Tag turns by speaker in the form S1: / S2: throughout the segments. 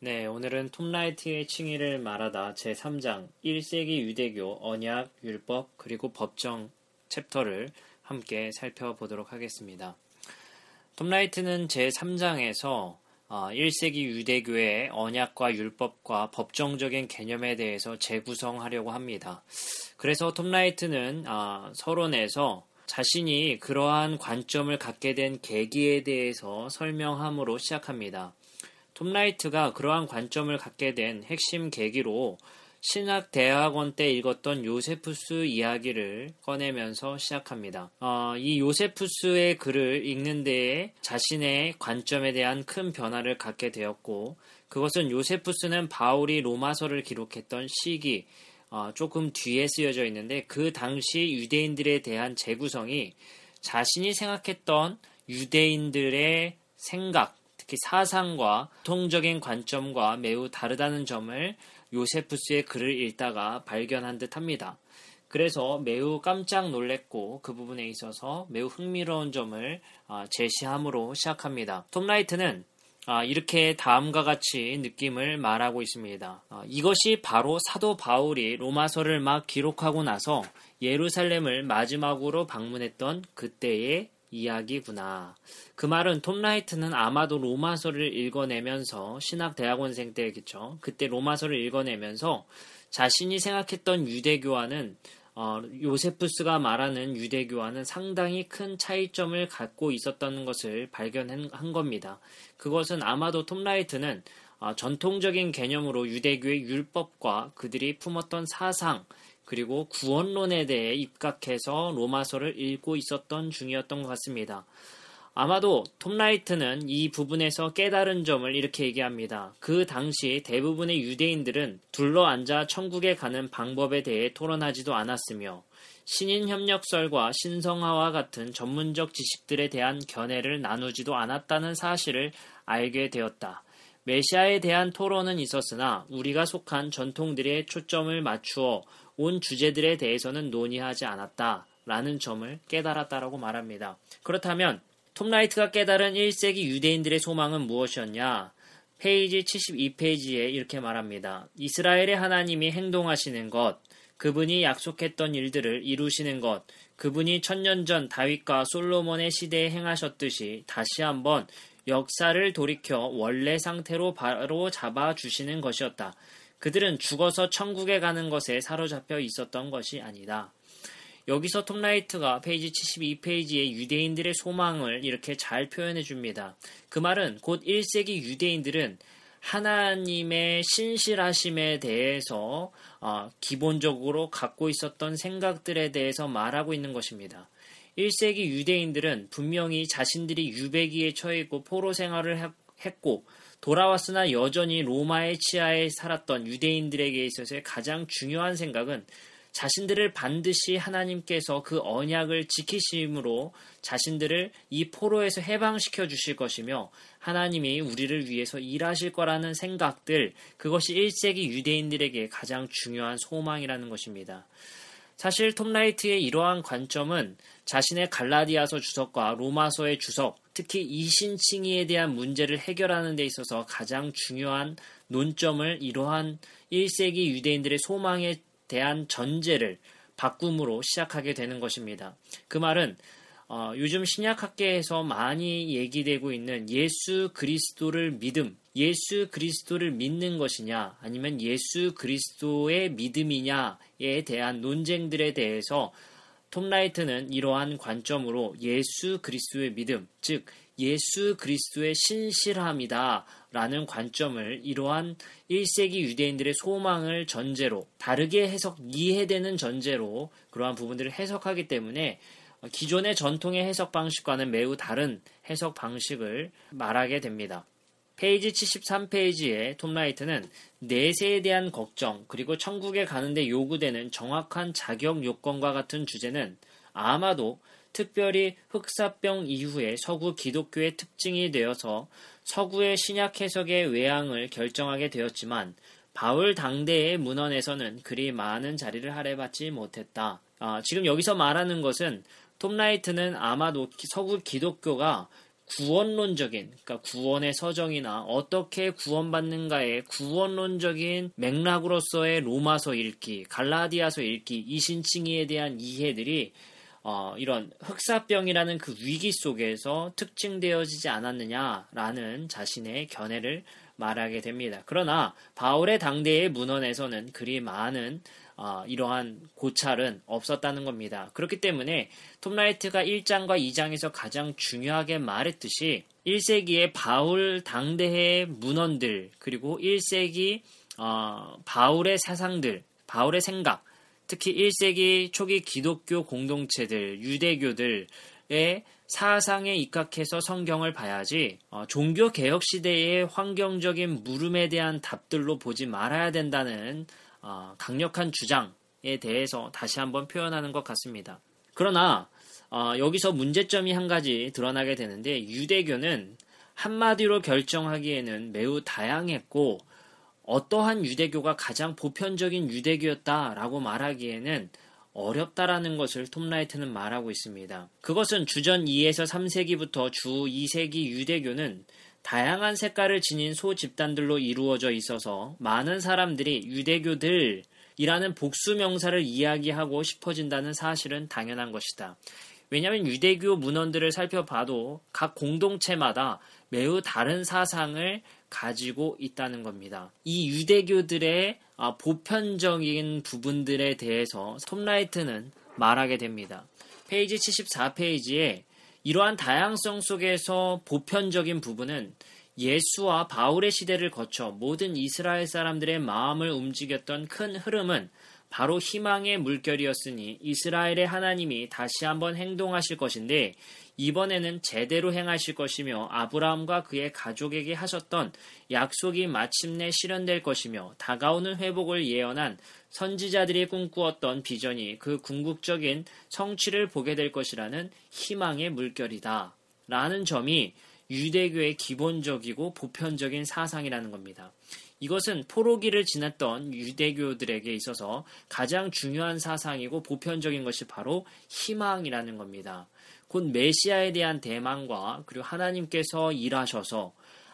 S1: 네, 오늘은 톰라이트의 칭의를 말하다 제3장 1세기 유대교 언약, 율법, 그리고 법정 챕터를 함께 살펴보도록 하겠습니다. 톰라이트는 제3장에서 1세기 유대교의 언약과 율법과 법정적인 개념에 대해서 재구성하려고 합니다. 그래서 톰라이트는 아, 서론에서 자신이 그러한 관점을 갖게 된 계기에 대해서 설명함으로 시작합니다. 톰라이트가 그러한 관점을 갖게 된 핵심 계기로 신학 대학원 때 읽었던 요세푸스 이야기를 꺼내면서 시작합니다. 어, 이 요세푸스의 글을 읽는 데에 자신의 관점에 대한 큰 변화를 갖게 되었고 그것은 요세푸스는 바울이 로마서를 기록했던 시기 어, 조금 뒤에 쓰여져 있는데 그 당시 유대인들에 대한 재구성이 자신이 생각했던 유대인들의 생각 특히 사상과 통적인 관점과 매우 다르다는 점을 요세푸스의 글을 읽다가 발견한 듯 합니다. 그래서 매우 깜짝 놀랬고 그 부분에 있어서 매우 흥미로운 점을 제시함으로 시작합니다. 톰 라이트는 이렇게 다음과 같이 느낌을 말하고 있습니다. 이것이 바로 사도 바울이 로마서를 막 기록하고 나서 예루살렘을 마지막으로 방문했던 그때의 이야기구나. 그 말은 톰 라이트는 아마도 로마서를 읽어내면서 신학 대학원생 때겠죠. 그때 로마서를 읽어내면서 자신이 생각했던 유대교와는 어, 요세푸스가 말하는 유대교와는 상당히 큰 차이점을 갖고 있었다는 것을 발견한 겁니다. 그것은 아마도 톰 라이트는 어, 전통적인 개념으로 유대교의 율법과 그들이 품었던 사상, 그리고 구원론에 대해 입각해서 로마서를 읽고 있었던 중이었던 것 같습니다. 아마도 톰 라이트는 이 부분에서 깨달은 점을 이렇게 얘기합니다. 그 당시 대부분의 유대인들은 둘러 앉아 천국에 가는 방법에 대해 토론하지도 않았으며 신인협력설과 신성화와 같은 전문적 지식들에 대한 견해를 나누지도 않았다는 사실을 알게 되었다. 메시아에 대한 토론은 있었으나 우리가 속한 전통들의 초점을 맞추어 온 주제들에 대해서는 논의하지 않았다라는 점을 깨달았다라고 말합니다. 그렇다면 톰 라이트가 깨달은 1세기 유대인들의 소망은 무엇이었냐? 페이지 72페이지에 이렇게 말합니다. 이스라엘의 하나님이 행동하시는 것, 그분이 약속했던 일들을 이루시는 것, 그분이 천년 전 다윗과 솔로몬의 시대에 행하셨듯이 다시 한번 역사를 돌이켜 원래 상태로 바로 잡아 주시는 것이었다. 그들은 죽어서 천국에 가는 것에 사로잡혀 있었던 것이 아니다. 여기서 톰라이트가 페이지 72페이지에 유대인들의 소망을 이렇게 잘 표현해 줍니다. 그 말은 곧 1세기 유대인들은 하나님의 신실하심에 대해서 어, 기본적으로 갖고 있었던 생각들에 대해서 말하고 있는 것입니다. 1세기 유대인들은 분명히 자신들이 유배기에 처해 있고 포로 생활을 했고 돌아왔으나 여전히 로마의 치하에 살았던 유대인들에게 있어서의 가장 중요한 생각은 자신들을 반드시 하나님께서 그 언약을 지키심으로 자신들을 이 포로에서 해방시켜 주실 것이며 하나님이 우리를 위해서 일하실 거라는 생각들 그것이 1세기 유대인들에게 가장 중요한 소망이라는 것입니다. 사실 톰 라이트의 이러한 관점은 자신의 갈라디아서 주석과 로마서의 주석, 특히 이신칭의에 대한 문제를 해결하는 데 있어서 가장 중요한 논점을 이러한 1세기 유대인들의 소망에 대한 전제를 바꿈으로 시작하게 되는 것입니다. 그 말은 어, 요즘 신약학계에서 많이 얘기되고 있는 예수 그리스도를 믿음, 예수 그리스도를 믿는 것이냐, 아니면 예수 그리스도의 믿음이냐에 대한 논쟁들에 대해서 톰 라이트는 이러한 관점으로 예수 그리스도의 믿음, 즉 예수 그리스도의 신실함이다 라는 관점을 이러한 1세기 유대인들의 소망을 전제로 다르게 해석, 이해되는 전제로 그러한 부분들을 해석하기 때문에 기존의 전통의 해석 방식과는 매우 다른 해석 방식을 말하게 됩니다. 페이지 73페이지에 톰라이트는 내세에 대한 걱정 그리고 천국에 가는데 요구되는 정확한 자격 요건과 같은 주제는 아마도 특별히 흑사병 이후에 서구 기독교의 특징이 되어서 서구의 신약 해석의 외양을 결정하게 되었지만 바울 당대의 문헌에서는 그리 많은 자리를 할애받지 못했다. 아, 지금 여기서 말하는 것은 톰라이트는 아마도 서구 기독교가 구원론적인, 그러니까 구원의 서정이나 어떻게 구원받는가의 구원론적인 맥락으로서의 로마서 읽기, 갈라디아서 읽기, 이신칭의에 대한 이해들이 어, 이런 흑사병이라는 그 위기 속에서 특징되어지지 않았느냐라는 자신의 견해를 말하게 됩니다. 그러나 바울의 당대의 문헌에서는 그리 많은 어, 이러한 고찰은 없었다는 겁니다. 그렇기 때문에 톰라이트가 1장과 2장에서 가장 중요하게 말했듯이 1세기의 바울 당대의 문헌들 그리고 1세기 어, 바울의 사상들, 바울의 생각, 특히 1세기 초기 기독교 공동체들, 유대교들의 사상에 입각해서 성경을 봐야지 어, 종교 개혁 시대의 환경적인 물음에 대한 답들로 보지 말아야 된다는 어, 강력한 주장에 대해서 다시 한번 표현하는 것 같습니다. 그러나 어, 여기서 문제점이 한 가지 드러나게 되는데 유대교는 한마디로 결정하기에는 매우 다양했고 어떠한 유대교가 가장 보편적인 유대교였다라고 말하기에는 어렵다라는 것을 톰라이트는 말하고 있습니다. 그것은 주전 2에서 3세기부터 주 2세기 유대교는 다양한 색깔을 지닌 소 집단들로 이루어져 있어서 많은 사람들이 유대교들이라는 복수 명사를 이야기하고 싶어진다는 사실은 당연한 것이다. 왜냐하면 유대교 문헌들을 살펴봐도 각 공동체마다 매우 다른 사상을 가지고 있다는 겁니다. 이 유대교들의 아, 보편적인 부분들에 대해서 톰라이트는 말하게 됩니다. 페이지 74페이지에 이러한 다양성 속에서 보편적인 부분은 예수와 바울의 시대를 거쳐 모든 이스라엘 사람들의 마음을 움직였던 큰 흐름은 바로 희망의 물결이었으니 이스라엘의 하나님이 다시 한번 행동하실 것인데 이번에는 제대로 행하실 것이며 아브라함과 그의 가족에게 하셨던 약속이 마침내 실현될 것이며 다가오는 회복을 예언한 선지자들이 꿈꾸었던 비전이 그 궁극적인 성취를 보게 될 것이라는 희망의 물결이다. 라는 점이 유대교의 기본적이고 보편적인 사상이라는 겁니다. 이것은 포로기를 지났던 유대교들에게 있어서 가장 중요한 사상이고 보편적인 것이 바로 희망이라는 겁니다. 곧 메시아에 대한 대망과 그리고 하나님께서 일하셔서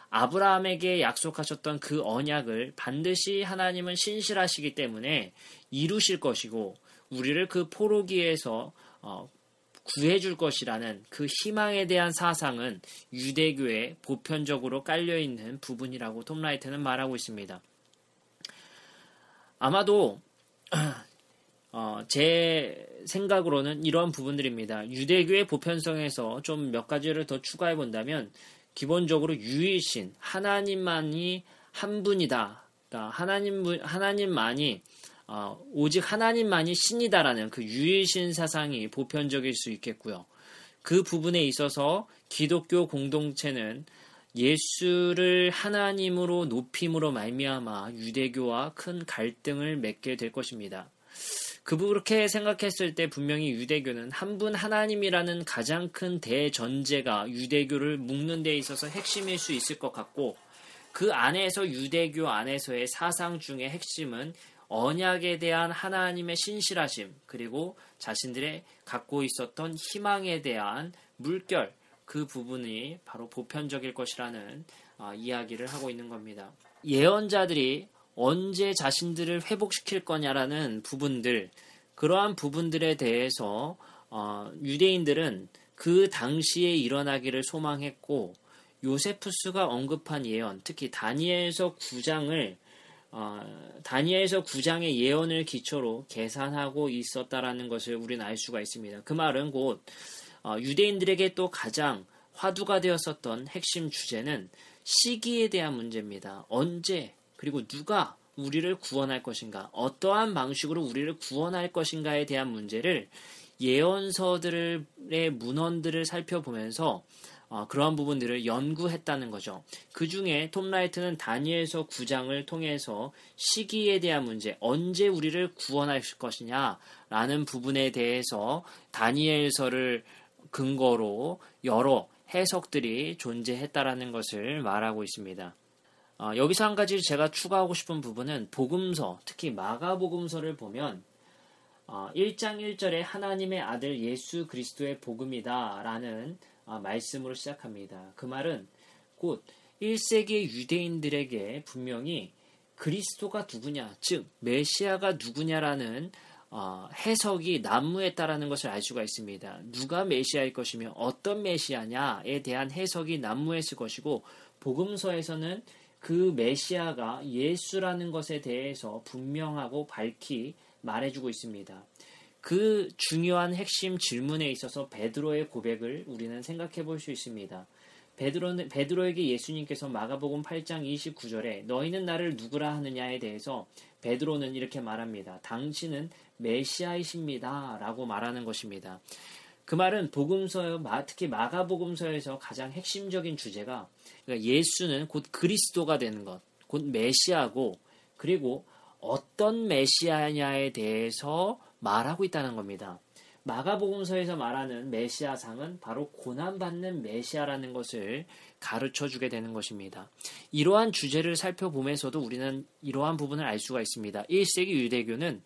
S1: 아브라함에게 약속하셨던 그 언약을 반드시 하나님은 신실하시기 때문에 이루실 것이고 우리를 그 포로기에서 어, 구해줄 것이라는 그 희망에 대한 사상은 유대교에 보편적으로 깔려있는 부분이라고 톰라이트는 말하고 있습니다. 아마도 어, 제 생각으로는 이러한 부분들입니다. 유대교의 보편성에서 좀 몇 가지를 더 추가해 본다면 기본적으로 유일신 하나님만이 한 분이다. 그러니까 하나님 하나님만이 어, 오직 하나님만이 신이다라는 그 유일신 사상이 보편적일 수 있겠고요. 그 부분에 있어서 기독교 공동체는 예수를 하나님으로 높임으로 말미암아 유대교와 큰 갈등을 맺게 될 것입니다. 그렇게 생각했을 때 분명히 유대교는 한 분 하나님이라는 가장 큰 대전제가 유대교를 묶는 데 있어서 핵심일 수 있을 것 같고 그 안에서 유대교 안에서의 사상 중의 핵심은 언약에 대한 하나님의 신실하심 그리고 자신들의 갖고 있었던 희망에 대한 물결 그 부분이 바로 보편적일 것이라는 어, 이야기를 하고 있는 겁니다. 예언자들이 언제 자신들을 회복시킬 거냐라는 부분들, 그러한 부분들에 대해서 어, 유대인들은 그 당시에 일어나기를 소망했고 요세푸스가 언급한 예언, 특히 다니엘서 9장을 어, 다니엘서 9장의 예언을 기초로 계산하고 있었다라는 것을 우리는 알 수가 있습니다. 그 말은 곧 어, 유대인들에게 또 가장 화두가 되었었던 핵심 주제는 시기에 대한 문제입니다. 언제 그리고 누가 우리를 구원할 것인가, 어떠한 방식으로 우리를 구원할 것인가에 대한 문제를 예언서들의 문헌들을 살펴보면서 어, 그러한 부분들을 연구했다는 거죠. 그 중에 톰 라이트는 다니엘서 9장을 통해서 시기에 대한 문제, 언제 우리를 구원하실 것이냐라는 부분에 대해서 다니엘서를 근거로 여러 해석들이 존재했다라는 것을 말하고 있습니다. 어, 여기서 한 가지 제가 추가하고 싶은 부분은 복음서, 특히 마가복음서를 보면 어, 1장 1절에 하나님의 아들 예수 그리스도의 복음이다 라는 어, 말씀으로 시작합니다. 그 말은 곧 1세기 유대인들에게 분명히 그리스도가 누구냐, 즉 메시아가 누구냐라는 어, 해석이 난무했다라는 것을 알 수가 있습니다. 누가 메시아일 것이며 어떤 메시아냐에 대한 해석이 난무했을 것이고 복음서에서는 그 메시아가 예수라는 것에 대해서 분명하고 밝히 말해주고 있습니다. 그 중요한 핵심 질문에 있어서 베드로의 고백을 우리는 생각해 볼 수 있습니다. 베드로, 베드로에게 예수님께서 마가복음 8장 29절에 너희는 나를 누구라 하느냐에 대해서 베드로는 이렇게 말합니다. 당신은 메시아이십니다. 라고 말하는 것입니다. 그 말은 복음서, 특히 마가복음서에서 가장 핵심적인 주제가 그러니까 예수는 곧 그리스도가 되는 것, 곧 메시아고 그리고 어떤 메시아냐에 대해서 말하고 있다는 겁니다. 마가복음서에서 말하는 메시아상은 바로 고난받는 메시아라는 것을 가르쳐 주게 되는 것입니다. 이러한 주제를 살펴보면서도 우리는 이러한 부분을 알 수가 있습니다. 1세기 유대교는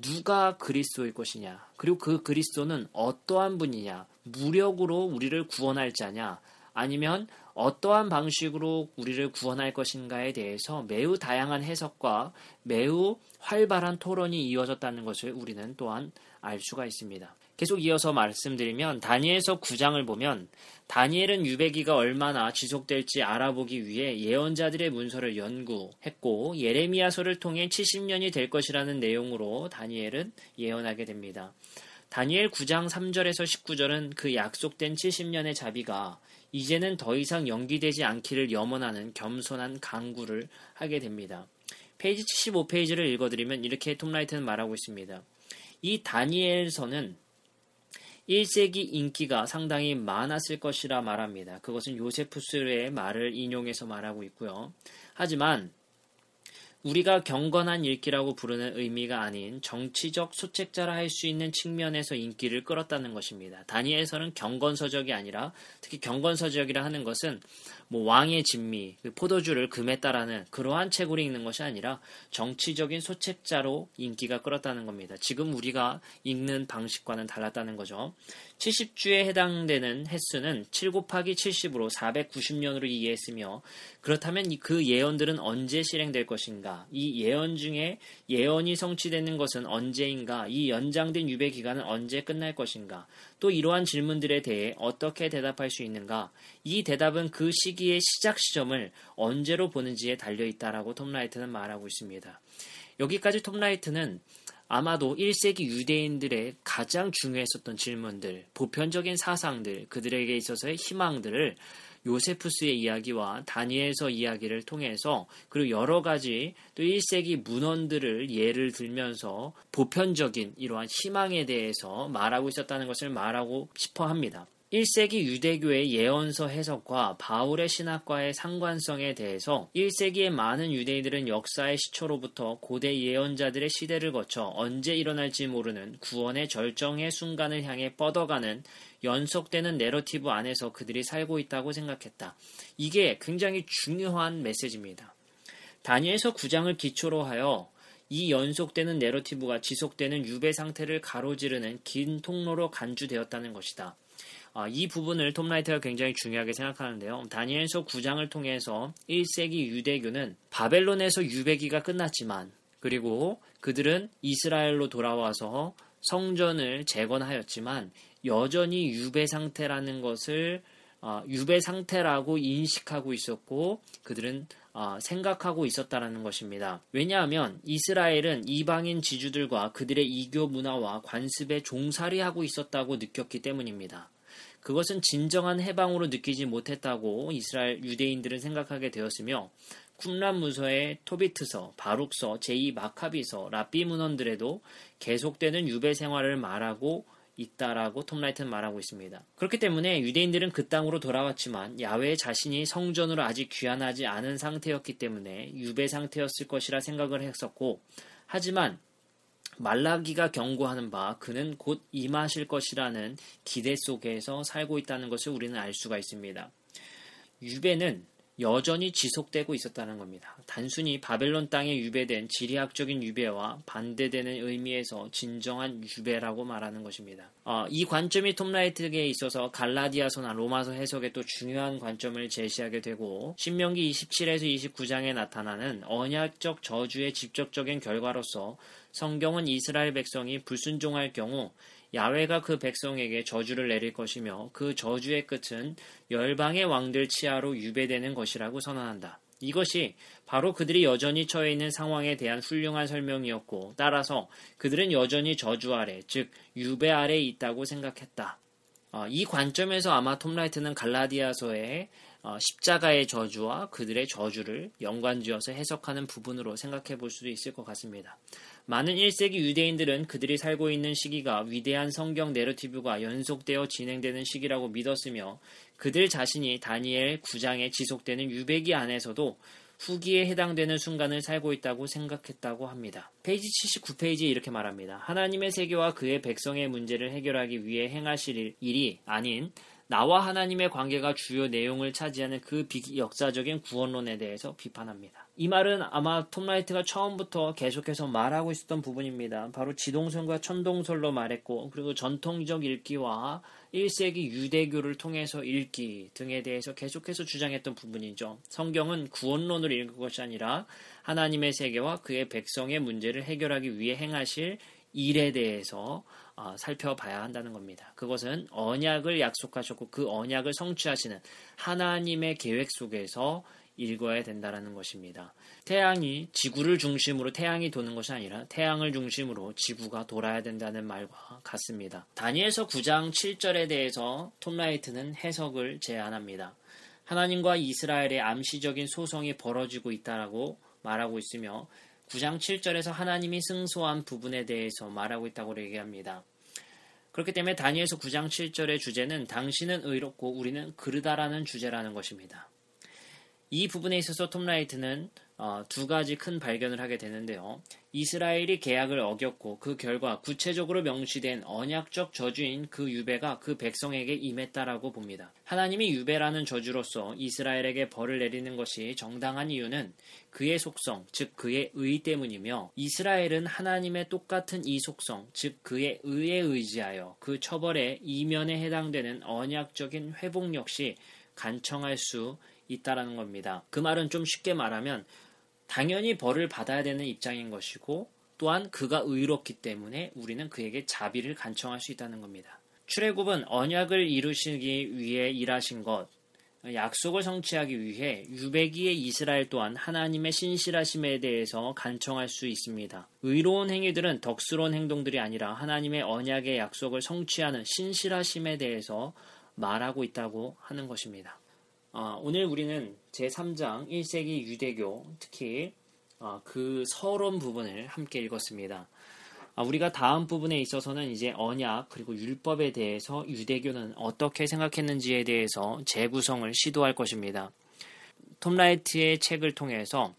S1: 누가 그리스도일 것이냐, 그리고 그 그리스도는 어떠한 분이냐, 무력으로 우리를 구원할 자냐, 아니면 어떠한 방식으로 우리를 구원할 것인가에 대해서 매우 다양한 해석과 매우 활발한 토론이 이어졌다는 것을 우리는 또한 알 수가 있습니다. 계속 이어서 말씀드리면 다니엘서 9장을 보면 다니엘은 유배기가 얼마나 지속될지 알아보기 위해 예언자들의 문서를 연구했고 예레미야서를 통해 70년이 될 것이라는 내용으로 다니엘은 예언하게 됩니다. 다니엘 9장 3절에서 19절은 그 약속된 70년의 자비가 이제는 더 이상 연기되지 않기를 염원하는 겸손한 강구를 하게 됩니다. 페이지 75페이지를 읽어드리면 이렇게 톰라이트는 말하고 있습니다. 이 다니엘서는 1세기 인기가 상당히 많았을 것이라 말합니다. 그것은 요세푸스의 말을 인용해서 말하고 있고요. 하지만 우리가 경건한 읽기라고 부르는 의미가 아닌 정치적 소책자라 할 수 있는 측면에서 인기를 끌었다는 것입니다. 다니엘서는 경건서적이 아니라 특히 경건서적이라 하는 것은 뭐 왕의 진미, 그 포도주를 금에 따라는 그러한 책으로 읽는 것이 아니라 정치적인 소책자로 인기가 끌었다는 겁니다. 지금 우리가 읽는 방식과는 달랐다는 거죠. 70주에 해당되는 횟수는 7 곱하기 70으로 490년으로 이해했으며 그렇다면 그 예언들은 언제 실행될 것인가? 이 예언 중에 예언이 성취되는 것은 언제인가? 이 연장된 유배 기간은 언제 끝날 것인가? 또 이러한 질문들에 대해 어떻게 대답할 수 있는가? 이 대답은 그 시기의 시작 시점을 언제로 보는지에 달려 있다라고 톰라이트는 말하고 있습니다. 여기까지 톰라이트는 아마도 1세기 유대인들의 가장 중요했었던 질문들, 보편적인 사상들, 그들에게 있어서의 희망들을 요세푸스의 이야기와 다니엘서 이야기를 통해서 그리고 여러 가지 또 1세기 문헌들을 예를 들면서 보편적인 이러한 희망에 대해서 말하고 있었다는 것을 말하고 싶어 합니다. 1세기 유대교의 예언서 해석과 바울의 신학과의 상관성에 대해서 1세기의 많은 유대인들은 역사의 시초로부터 고대 예언자들의 시대를 거쳐 언제 일어날지 모르는 구원의 절정의 순간을 향해 뻗어가는 연속되는 내러티브 안에서 그들이 살고 있다고 생각했다. 이게 굉장히 중요한 메시지입니다. 다니엘서 9장을 기초로 하여 이 연속되는 내러티브가 지속되는 유배 상태를 가로지르는 긴 통로로 간주되었다는 것이다. 아, 이 부분을 톰라이트가 굉장히 중요하게 생각하는데요. 다니엘서 9장을 통해서 1세기 유대교는 바벨론에서 유배기가 끝났지만 그리고 그들은 이스라엘로 돌아와서 성전을 재건하였지만 여전히 유배 상태라는 것을 어, 유배 상태라고 인식하고 있었고 그들은 어, 생각하고 있었다라는 것입니다. 왜냐하면 이스라엘은 이방인 지주들과 그들의 이교 문화와 관습에 종살이하고 있었다고 느꼈기 때문입니다. 그것은 진정한 해방으로 느끼지 못했다고 이스라엘 유대인들은 생각하게 되었으며 쿰란 무서의 토비트서, 바룩서, 제2 마카비서, 라비 문헌들에도 계속되는 유배 생활을 말하고 있다라고 톰라이트는 말하고 있습니다. 그렇기 때문에 유대인들은 그 땅으로 돌아왔지만 야외 자신이 성전으로 아직 귀환하지 않은 상태였기 때문에 유배 상태였을 것이라 생각을 했었고 하지만 말라기가 경고하는 바 그는 곧 임하실 것이라는 기대 속에서 살고 있다는 것을 우리는 알 수가 있습니다. 유배는 여전히 지속되고 있었다는 겁니다. 단순히 바벨론 땅에 유배된 지리학적인 유배와 반대되는 의미에서 진정한 유배라고 말하는 것입니다. 어, 이 관점이 톰라이트에게 있어서 갈라디아서나 로마서 해석에 또 중요한 관점을 제시하게 되고 신명기 27에서 29장에 나타나는 언약적 저주의 직접적인 결과로서 성경은 이스라엘 백성이 불순종할 경우 야외가 그 백성에게 저주를 내릴 것이며 그 저주의 끝은 열방의 왕들 치하로 유배되는 것이라고 선언한다. 이것이 바로 그들이 여전히 처해 있는 상황에 대한 훌륭한 설명이었고 따라서 그들은 여전히 저주 아래, 즉 유배 아래 있다고 생각했다. 어, 이 관점에서 아마 톰 라이트는 갈라디아서의 어, 십자가의 저주와 그들의 저주를 연관지어서 해석하는 부분으로 생각해 볼 수도 있을 것 같습니다. 많은 1세기 유대인들은 그들이 살고 있는 시기가 위대한 성경 내러티브가 연속되어 진행되는 시기라고 믿었으며 그들 자신이 다니엘 9장에 지속되는 유배기 안에서도 후기에 해당되는 순간을 살고 있다고 생각했다고 합니다. 페이지 79페이지에 이렇게 말합니다. 하나님의 세계와 그의 백성의 문제를 해결하기 위해 행하실 일이 아닌 나와 하나님의 관계가 주요 내용을 차지하는 그 비역사적인 구원론에 대해서 비판합니다. 이 말은 아마 톰라이트가 처음부터 계속해서 말하고 있었던 부분입니다. 바로 지동설과 천동설로 말했고 그리고 전통적 읽기와 1세기 유대교를 통해서 읽기 등에 대해서 계속해서 주장했던 부분이죠. 성경은 구원론을 읽은 것이 아니라 하나님의 세계와 그의 백성의 문제를 해결하기 위해 행하실 일에 대해서 어, 살펴봐야 한다는 겁니다. 그것은 언약을 약속하셨고 그 언약을 성취하시는 하나님의 계획 속에서 읽어야 된다는 것입니다. 태양이 지구를 중심으로 태양이 도는 것이 아니라 태양을 중심으로 지구가 돌아야 된다는 말과 같습니다. 다니엘서 9장 7절에 대해서 톰라이트는 해석을 제안합니다. 하나님과 이스라엘의 암시적인 소송이 벌어지고 있다라고 말하고 있으며 9장 7절에서 하나님이 승소한 부분에 대해서 말하고 있다고 얘기합니다. 그렇기 때문에 다니엘서 9장 7절의 주제는 당신은 의롭고 우리는 그르다라는 주제라는 것입니다. 이 부분에 있어서 톰라이트는 어, 두 가지 큰 발견을 하게 되는데요. 이스라엘이 계약을 어겼고 그 결과 구체적으로 명시된 언약적 저주인 그 유배가 그 백성에게 임했다라고 봅니다. 하나님이 유배라는 저주로서 이스라엘에게 벌을 내리는 것이 정당한 이유는 그의 속성, 즉 그의 의 때문이며 이스라엘은 하나님의 똑같은 이 속성, 즉 그의 의에 의지하여 그 처벌의 이면에 해당되는 언약적인 회복 역시 간청할 수 있다라는 겁니다. 그 말은 좀 쉽게 말하면 당연히 벌을 받아야 되는 입장인 것이고 또한 그가 의롭기 때문에 우리는 그에게 자비를 간청할 수 있다는 겁니다. 출애굽은 언약을 이루시기 위해 일하신 것, 약속을 성취하기 위해 유배기의 이스라엘 또한 하나님의 신실하심에 대해서 간청할 수 있습니다. 의로운 행위들은 덕스러운 행동들이 아니라 하나님의 언약의 약속을 성취하는 신실하심에 대해서 말하고 있다고 하는 것입니다. 어, 오늘 우리는 제3장 1세기 유대교 특히 어, 그 서론 부분을 함께 읽었습니다. 아, 우리가 다음 부분에 있어서는 이제 언약 그리고 율법에 대해서 유대교는 어떻게 생각했는지에 대해서 재구성을 시도할 것입니다. 톰 라이트의 책을 통해서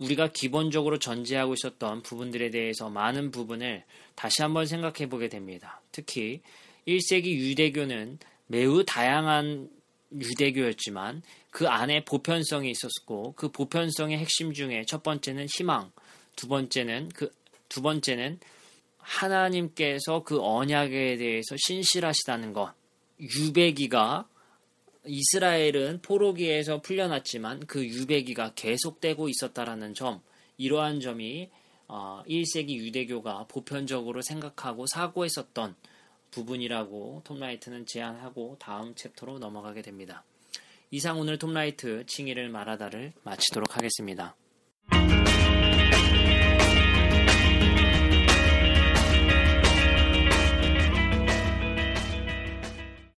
S1: 우리가 기본적으로 전제하고 있었던 부분들에 대해서 많은 부분을 다시 한번 생각해 보게 됩니다. 특히 1세기 유대교는 매우 다양한 유대교였지만 그 안에 보편성이 있었고 그 보편성의 핵심 중에 첫 번째는 희망, 두 번째는 그 두 번째는 하나님께서 그 언약에 대해서 신실하시다는 것. 유배기가 이스라엘은 포로기에서 풀려났지만 그 유배기가 계속되고 있었다라는 점, 이러한 점이 1세기 어, 유대교가 보편적으로 생각하고 사고했었던 부분이라고 톰라이트는 제안하고 다음 챕터로 넘어가게 됩니다. 이상 오늘 톰라이트 칭의를 말하다를 마치도록 하겠습니다.